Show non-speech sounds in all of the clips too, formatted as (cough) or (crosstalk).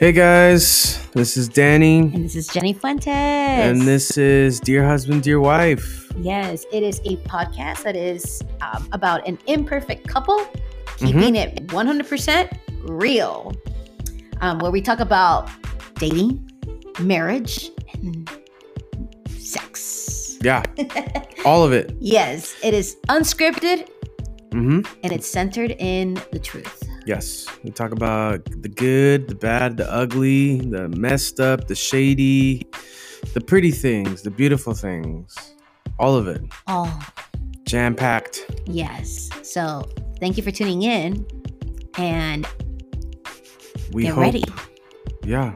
Hey guys, this is Danny, And this is Jenny Fuentes. and this is Dear Husband, Dear Wife. yes, it is a podcast that is um, about an imperfect couple Mm-hmm. keeping it 100% real, um, where we talk about dating, marriage, and sex. Yeah, (laughs) all of it. Yes, it is unscripted hmm and it's centered in the truth. Yes, we talk about the good, the bad, the ugly, the messed up, the shady, the pretty things, the beautiful things, all of it, Oh, jam packed. yes. So thank you for tuning in and We get hope. ready. Yeah,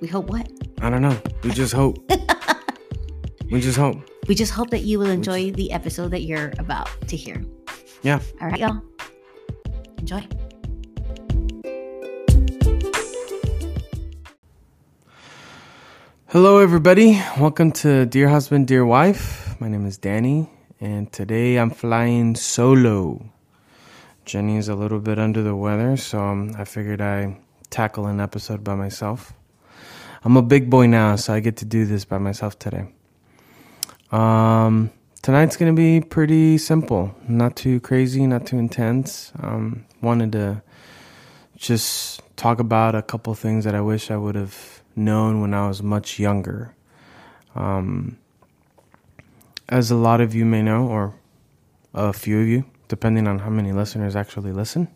We hope what? I don't know. We just hope. (laughs) we just hope. We just hope that you will enjoy the episode that you're about to hear. Yeah. All right, y'all. Enjoy. Hello, everybody. Welcome to Dear Husband, Dear Wife. My name is Danny, and today I'm flying solo. Jenny is a little bit under the weather, so um, I figured I tackle an episode by myself. I'm a big boy now, so I get to do this by myself today. Um, tonight's gonna be pretty simple, not too crazy, not too intense. Um, wanted to just talk about a couple things that I wish I would have known when I was much younger. Um, as a lot of you may know, or a few of you, depending on how many listeners actually listen,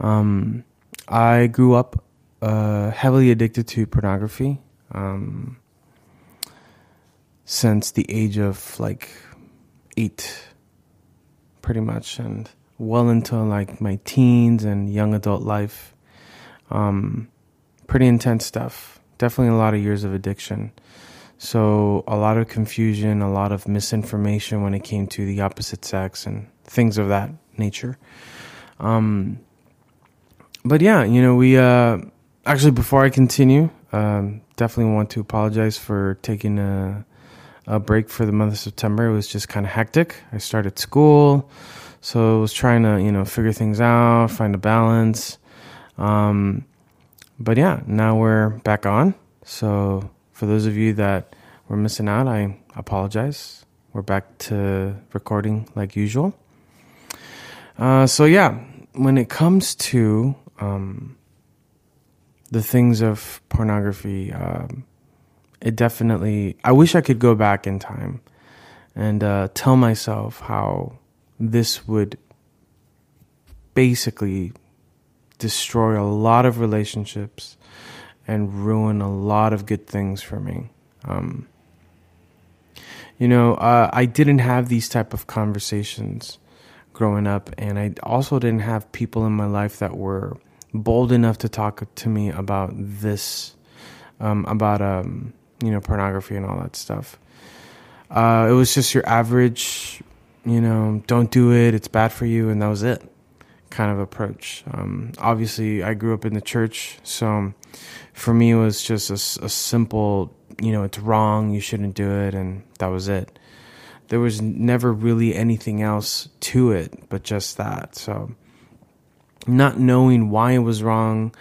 um, I grew up uh, heavily addicted to pornography um, since the age of like eight, pretty much, and well into like my teens and young adult life. Um, pretty intense stuff. Definitely a lot of years of addiction. So, a lot of confusion, a lot of misinformation when it came to the opposite sex and things of that nature. Um, but yeah, you know, we uh, actually, before I continue, um, definitely want to apologize for taking a, a break for the month of September. It was just kind of hectic. I started school, so I was trying to, you know, figure things out, find a balance. Um, but yeah, now we're back on. So for those of you that were missing out, I apologize. We're back to recording like usual. Uh, so yeah, when it comes to um, the things of pornography, um, it definitely. I wish I could go back in time and uh, tell myself how this would basically destroy a lot of relationships and ruin a lot of good things for me. Um, you know, uh, I didn't have these type of conversations growing up, and I also didn't have people in my life that were bold enough to talk to me about this, um, about um, you know, pornography and all that stuff. Uh, it was just your average, you know, don't do it, it's bad for you, and that was it kind of approach. Um, obviously, I grew up in the church, so for me, it was just a simple, you know, it's wrong, you shouldn't do it, and that was it. There was never really anything else to it but just that. So, not knowing why it was wrong,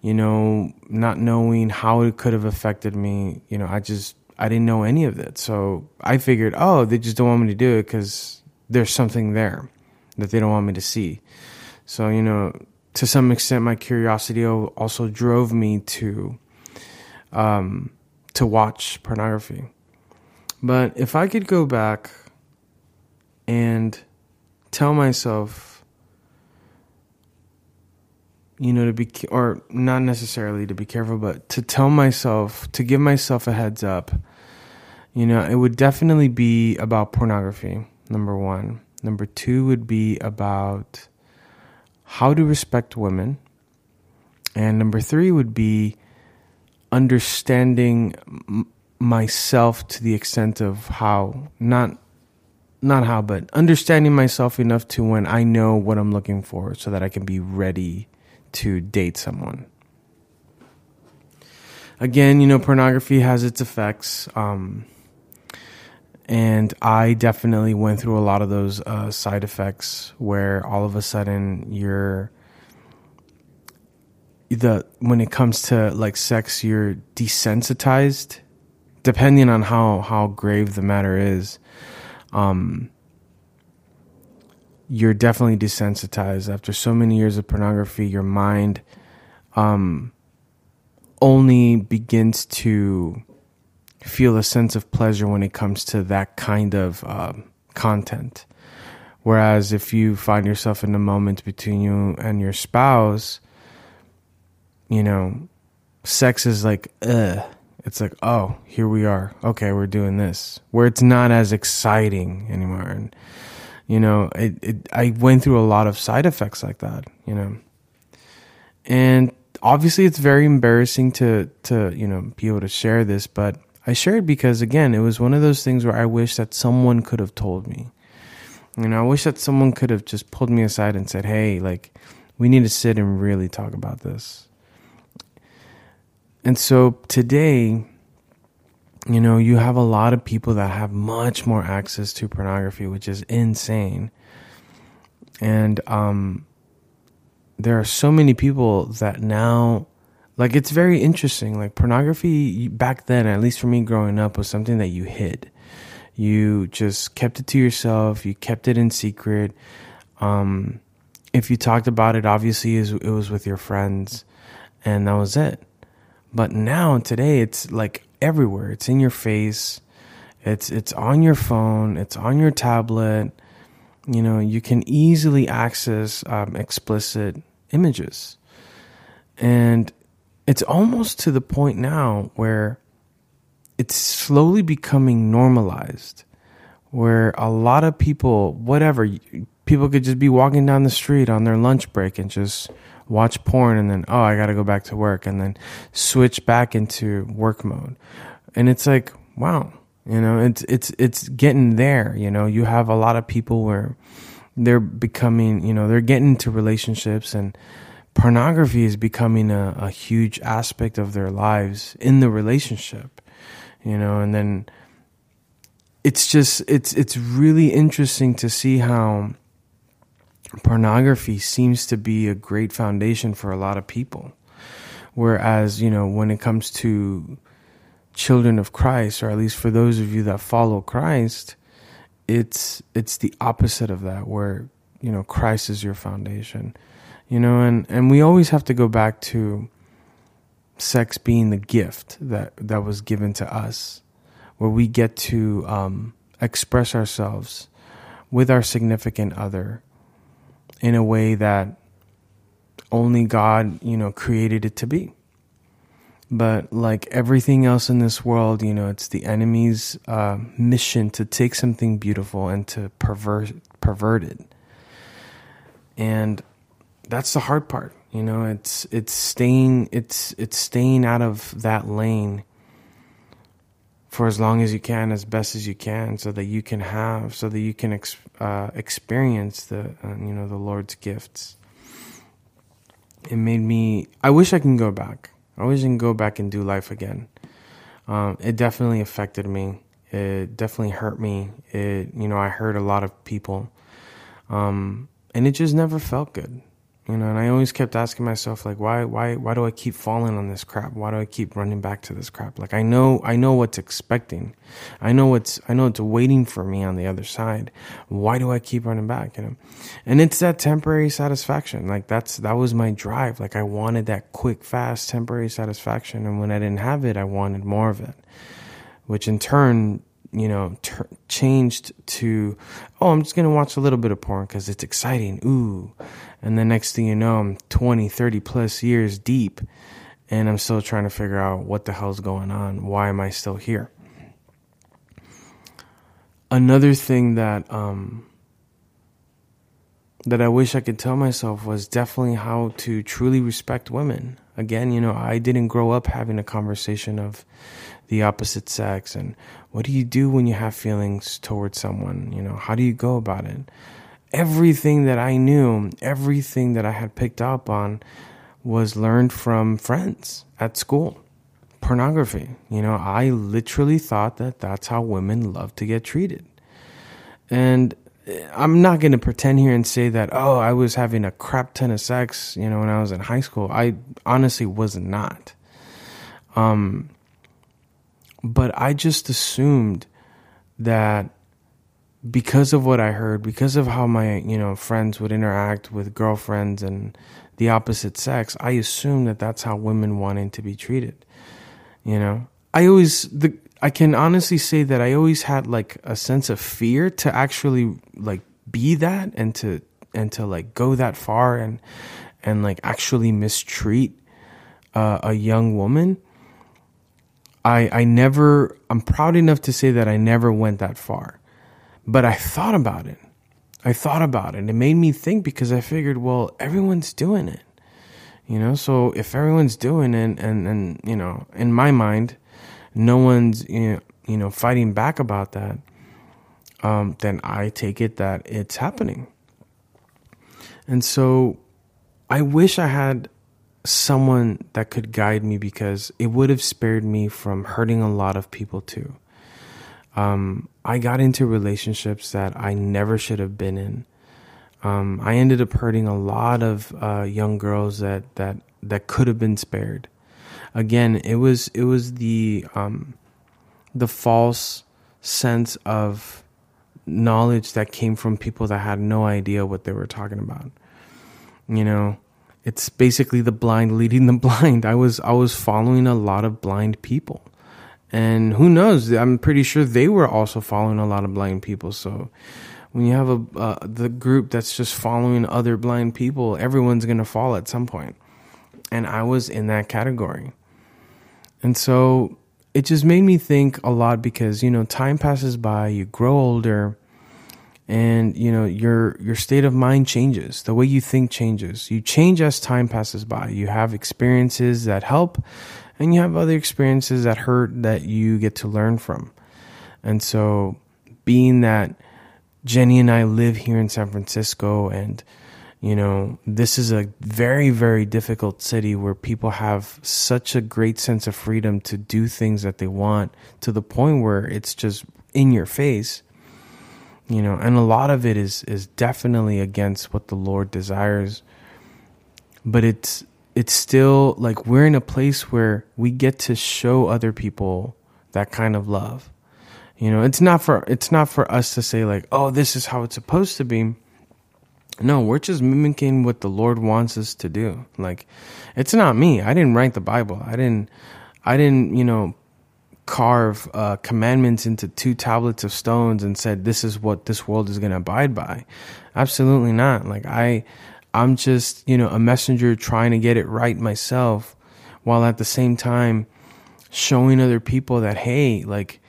you know, not knowing how it could have affected me, you know, I just, I didn't know any of it. So, I figured, oh, they just don't want me to do it because there's something there that they don't want me to see. So, you know, to some extent, my curiosity also drove me to, um, to watch pornography. But if I could go back and tell myself, you know, to be, or not necessarily to be careful, but to tell myself, to give myself a heads up, you know, it would definitely be about pornography, number one. Number two would be about how to respect women. And number three would be understanding m- myself to the extent of how, not, not how, but understanding myself enough to when I know what I'm looking for so that I can be ready to date someone. Again, you know, pornography has its effects. Um, and I definitely went through a lot of those uh, side effects where all of a sudden you're the when it comes to like sex, you're desensitized, depending on how how grave the matter is. Um, you're definitely desensitized after so many years of pornography. Your mind, um, only begins to feel a sense of pleasure when it comes to that kind of uh, content. Whereas if you find yourself in a moment between you and your spouse, you know, sex is like, ugh. It's like, oh, here we are. Okay, we're doing this. Where it's not as exciting anymore. And, you know, it, it, I went through a lot of side effects like that, you know. And obviously it's very embarrassing to to you know be able to share this but i shared because again it was one of those things where i wish that someone could have told me. You know i wish that someone could have just pulled me aside and said hey like we need to sit and really talk about this. And so today you know you have a lot of people that have much more access to pornography which is insane. And um there are so many people that now like it's very interesting. Like pornography back then at least for me growing up was something that you hid. You just kept it to yourself. You kept it in secret. Um, if you talked about it obviously it was with your friends and that was it. But now today it's like everywhere. It's in your face. It's it's on your phone. It's on your tablet. You know you can easily access um, explicit images. And it's almost to the point now where it's slowly becoming normalized, where a lot of people, whatever, people could just be walking down the street on their lunch break and just watch porn and then, oh, I got to go back to work and then switch back into work mode. And it's like, wow, you know, it's, it's, it's getting there. You know, you have a lot of people where, they're becoming, you know, they're getting into relationships and pornography is becoming a, a huge aspect of their lives in the relationship, you know, and then it's just, it's, it's really interesting to see how pornography seems to be a great foundation for a lot of people. Whereas, you know, when it comes to children of Christ, or at least for those of you that follow Christ, it's it's the opposite of that where you know Christ is your foundation you know and and we always have to go back to sex being the gift that that was given to us where we get to um, express ourselves with our significant other in a way that only God you know created it to be but like everything else in this world, you know, it's the enemy's uh, mission to take something beautiful and to pervert pervert it. And that's the hard part, you know. It's it's staying it's it's staying out of that lane for as long as you can, as best as you can, so that you can have, so that you can ex- uh, experience the uh, you know the Lord's gifts. It made me. I wish I can go back. I wish I can go back and do life again. Um, it definitely affected me. It definitely hurt me. It, you know, I hurt a lot of people. Um, and it just never felt good you know and i always kept asking myself like why why why do i keep falling on this crap? Why do i keep running back to this crap? Like i know i know what's expecting. I know what's i know it's waiting for me on the other side. Why do i keep running back you know? And it's that temporary satisfaction. Like that's that was my drive. Like i wanted that quick fast temporary satisfaction. And when i didn't have it i wanted more of it which in turn you know, ter- changed to, oh, I'm just going to watch a little bit of porn because it's exciting. Ooh. And the next thing you know, I'm 20, 30 plus years deep and I'm still trying to figure out what the hell's going on. Why am I still here? Another thing that, um, that I wish I could tell myself was definitely how to truly respect women. Again, you know, I didn't grow up having a conversation of the opposite sex and what do you do when you have feelings towards someone? You know, how do you go about it? Everything that I knew, everything that I had picked up on was learned from friends at school. Pornography. You know, I literally thought that that's how women love to get treated. And I'm not going to pretend here and say that, oh, I was having a crap ton of sex, you know, when I was in high school. I honestly was not. Um, but I just assumed that because of what I heard, because of how my, you know, friends would interact with girlfriends and the opposite sex, I assumed that that's how women wanted to be treated. You know, I always, the, I can honestly say that I always had like a sense of fear to actually like be that and to and to like go that far and and like actually mistreat uh, a young woman. I I never I'm proud enough to say that I never went that far. But I thought about it. I thought about it. It made me think because I figured, well, everyone's doing it. You know, so if everyone's doing it and and you know, in my mind, no one's you know, you know fighting back about that, um, then I take it that it's happening. And so I wish I had someone that could guide me because it would have spared me from hurting a lot of people too. Um, I got into relationships that I never should have been in. Um, I ended up hurting a lot of uh, young girls that, that that could have been spared again, it was it was the um, the false sense of knowledge that came from people that had no idea what they were talking about. You know, it's basically the blind leading the (laughs) blind. I was I was following a lot of blind people. And who knows? I'm pretty sure they were also following a lot of blind people. So when you have a uh, the group that's just following other blind people, everyone's going to fall at some point. And I was in that category. And so it just made me think a lot because, you know, time passes by, you grow older, and you know your your state of mind changes. The way you think changes. You change as time passes by. You have experiences that help and you have other experiences that hurt that you get to learn from. And so being that jenny and i live here in san francisco and you know, this is a very, very difficult city where people have such a great sense of freedom to do things that they want to the point where it's just in your face. You know, and a lot of it is is definitely against what the Lord desires. But it's it's still like we're in a place where we get to show other people that kind of love. You know, it's not for it's not for us to say like, "Oh, this is how it's supposed to be." No, we're just mimicking what the Lord wants us to do. Like, it's not me. I didn't write the Bible. I didn't, I didn't, you know, carve uh, commandments into two tablets of stones and said, this is what this world is going to abide by. Absolutely not. Like, I, I'm just, you know, a messenger trying to get it right myself while at the same time showing other people that, hey, like,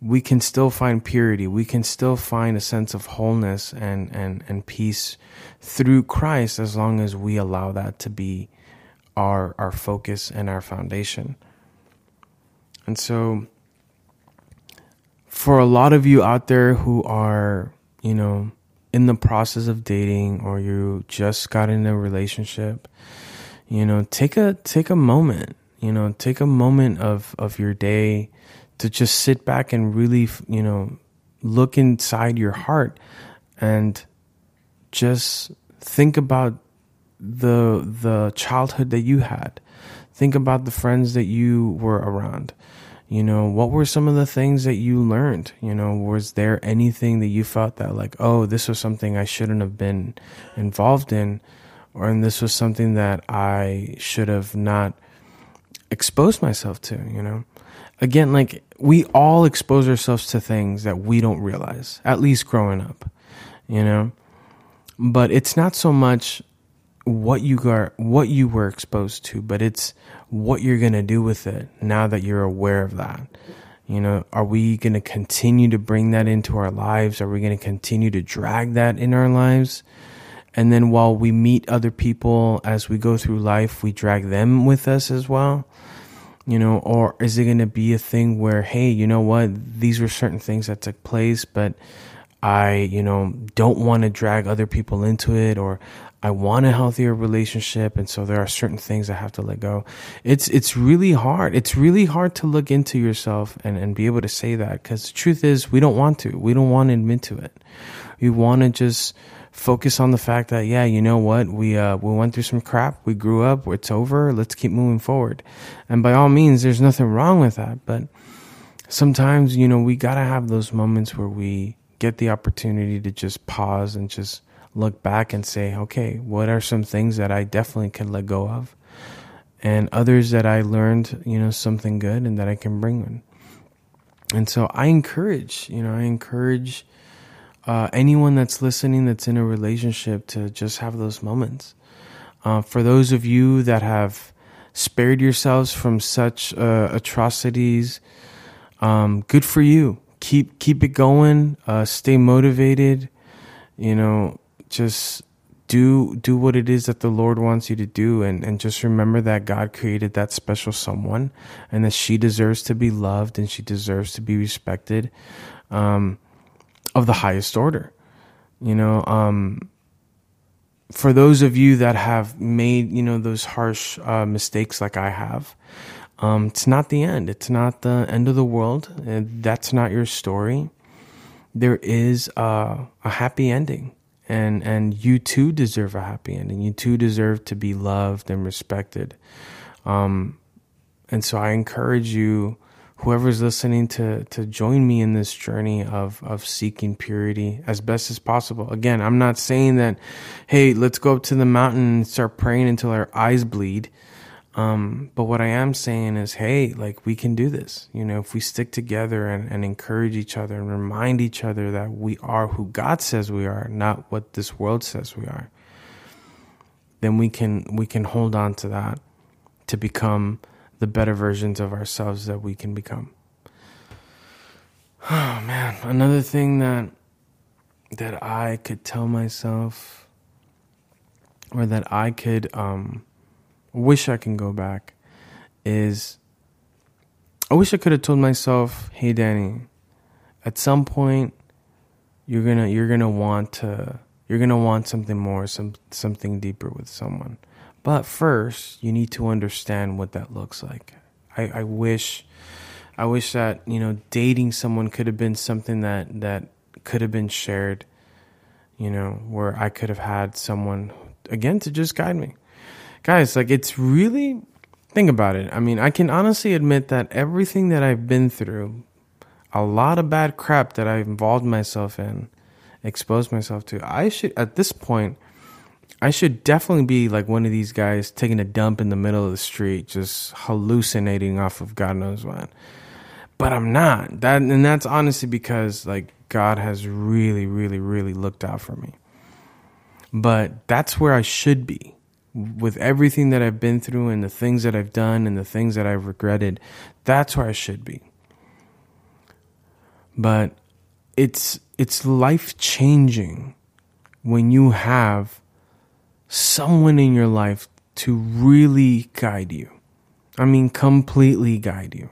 we can still find purity. We can still find a sense of wholeness and, and, and peace through Christ as long as we allow that to be our, our focus and our foundation. And so, for a lot of you out there who are, you know, in the process of dating or you just got in a relationship, you know, take a take a moment, you know, take a moment of of your day to just sit back and really, you know, look inside your heart and just think about the the childhood that you had. Think about the friends that you were around. You know, what were some of the things that you learned? You know, was there anything that you felt that like, oh, this was something I shouldn't have been involved in, or and this was something that I should have not exposed myself to, you know? again, like we all expose ourselves to things that we don't realize, at least growing up, you know? But it's not so much what you got, what you were exposed to, but it's what you're going to do with it now that you're aware of that. You know, are we going to continue to bring that into our lives? Are we going to continue to drag that in our lives? And then while we meet other people as we go through life, we drag them with us as well you know, or is it going to be a thing where, hey, you know what, these were certain things that took place, but I, you know, don't want to drag other people into it, or I want a healthier relationship, and so there are certain things I have to let go. It's it's really hard. It's really hard to look into yourself and and be able to say that because the truth is we don't want to. We don't want to admit to it. We want to just focus on the fact that yeah, you know what, we uh, we went through some crap, we grew up, it's over, let's keep moving forward. And by all means, there's nothing wrong with that, but sometimes you know we gotta have those moments where we get the opportunity to just pause and just look back and say, okay, what are some things that I definitely can let go of, and others that I learned, you know, something good and that I can bring in. And so I encourage, you know, I encourage uh, anyone that's listening that's in a relationship to just have those moments. Uh, for those of you that have spared yourselves from such uh, atrocities, um, good for you. Keep keep it going. Uh, stay motivated. You know, just do do what it is that the Lord wants you to do and, and just remember that God created that special someone and that she deserves to be loved and she deserves to be respected um, of the highest order. You know, um, for those of you that have made, you know, those harsh uh, mistakes like I have, um, it's not the end. It's not the end of the world. That's not your story. There is uh, a happy ending and and you too deserve a happy ending. You too deserve to be loved and respected. Um, and so I encourage you, whoever's listening, to to join me in this journey of of seeking purity as best as possible. Again, I'm not saying that, hey, let's go up to the mountain and start praying until our eyes bleed. Um, but what I am saying is, hey, like we can do this. You know, if we stick together and, and encourage each other and remind each other that we are who God says we are, not what this world says we are, then we can we can hold on to that to become the better versions of ourselves that we can become. (sighs) Oh man, another thing that that I could tell myself or that I could um wish I can go back is I wish I could have told myself, "Hey Danny, at some point you're going to you're going to want to you're going to want something more, some something deeper with someone. But first, you need to understand what that looks like." I, I wish I wish that, you know, dating someone could have been something that that could have been shared, you know, where I could have had someone again to just guide me guys, like it's really think about it. I mean, I can honestly admit that everything that I've been through, a lot of bad crap that I've involved myself in, exposed myself to, I should at this point I should definitely be like one of these guys taking a dump in the middle of the street, just hallucinating off of God knows what. But I'm not. That and that's honestly because like God has really, really, really looked out for me. But that's where I should be with everything that I've been through and the things that I've done and the things that I've regretted, that's where I should be. But it's it's life changing when you have someone in your life to really guide you. I mean completely guide you.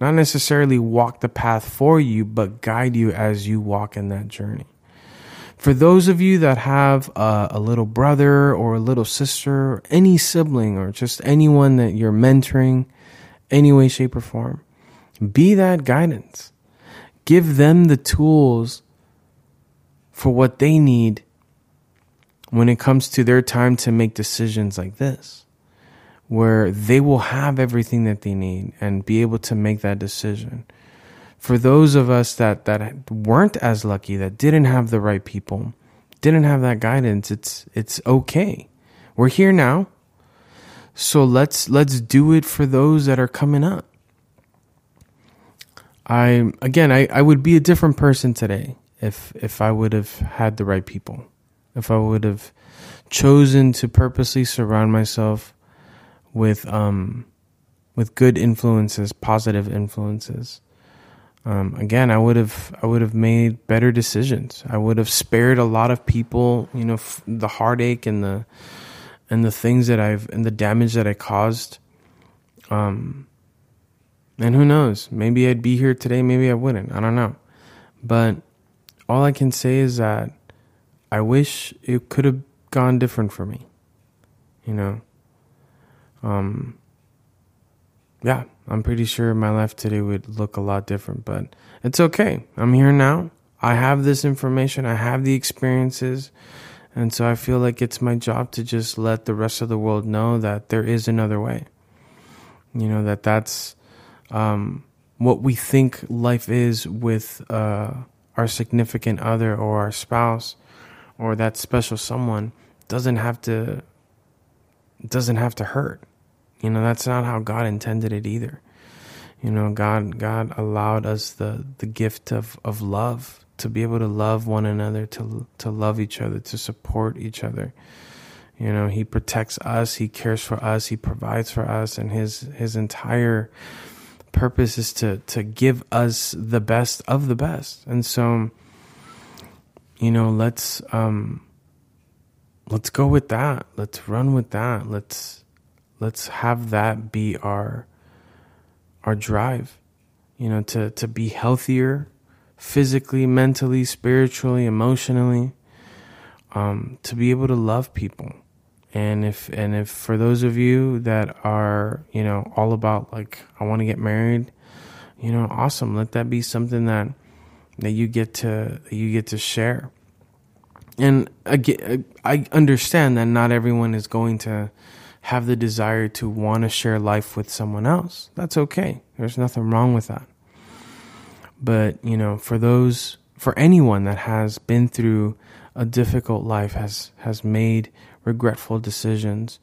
Not necessarily walk the path for you, but guide you as you walk in that journey. For those of you that have a, a little brother or a little sister, or any sibling, or just anyone that you're mentoring, any way, shape, or form, be that guidance. Give them the tools for what they need when it comes to their time to make decisions like this, where they will have everything that they need and be able to make that decision for those of us that that weren't as lucky that didn't have the right people didn't have that guidance it's it's okay. We're here now. So let's let's do it for those that are coming up. I again i, I would be a different person today if if i would have had the right people. If i would have chosen to purposely surround myself with um with good influences positive influences um, again, I would have I would have made better decisions. I would have spared a lot of people, you know, f- the heartache and the and the things that I've and the damage that I caused. Um, and who knows? Maybe I'd be here today. Maybe I wouldn't. I don't know. But all I can say is that I wish it could have gone different for me. You know. Um, yeah, I'm pretty sure my life today would look a lot different, but it's okay. I'm here now. I have this information, I have the experiences. And so I feel like it's my job to just let the rest of the world know that there is another way. You know, that that's um, what we think life is with uh, our significant other or our spouse or that special someone doesn't have to doesn't have to hurt. You know, that's not how God intended it either. You know, God God allowed us the the gift of of love to be able to love one another, to to love each other, to support each other. You know, he protects us, he cares for us, he provides for us, and his his entire purpose is to to give us the best of the best. And so, you know, let's um let's go with that. Let's run with that. Let's let's have that be our our drive. You know, to to be healthier, physically, mentally, spiritually, emotionally, um, to be able to love people. And if and if for those of you that are, you know, all about like I want to get married, you know, awesome. Let that be something that that you get to you get to share. And again, I understand that not everyone is going to have the desire to want to share life with someone else. That's okay. There's nothing wrong with that. But, you know, for those, for anyone that has been through a difficult life, has, has made regretful decisions,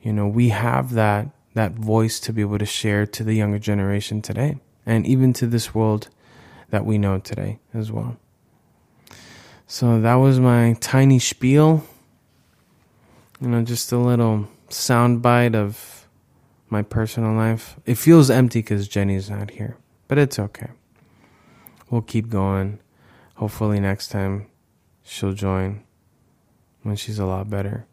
you know, we have that, that voice to be able to share to the younger generation today and even to this world that we know today as well. So that was my tiny spiel. You know, just a little soundbite of my personal life. It feels empty because Jenny's not here, but it's okay we'll keep going. Hopefully, next time she'll join when she's a lot better.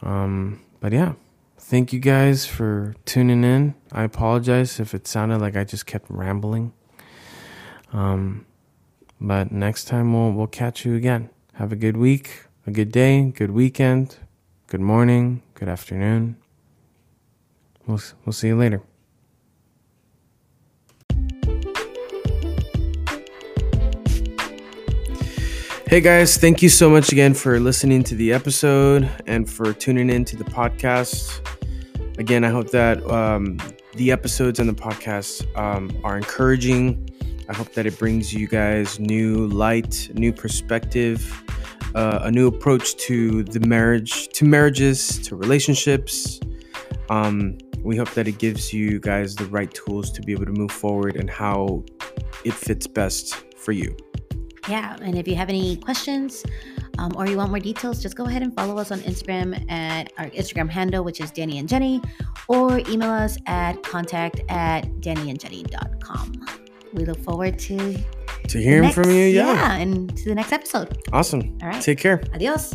Um, but yeah, thank you guys for tuning in. I apologize if it sounded like I just kept rambling. Um, but next time we'll we'll catch you again. Have a good week, a good day, good weekend, good morning, good afternoon. We'll we'll see you later. Hey guys, thank you so much again for listening to the episode and for tuning in to the podcast. Again, I hope that um, the episodes and the podcast um, are encouraging. I hope that it brings you guys new light, new perspective, uh, a new approach to the marriage, to marriages, to relationships. Um, we hope that it gives you guys the right tools to be able to move forward and how it fits best for you yeah, and if you have any questions um, or you want more details, just go ahead and follow us on Instagram at our Instagram handle, which is Danny and Jenny, or email us at contact at dannyandjenny.com. We look forward to to hearing next, from you. Yeah. Yeah, and to the next episode. Awesome. All right. Take care. Adios.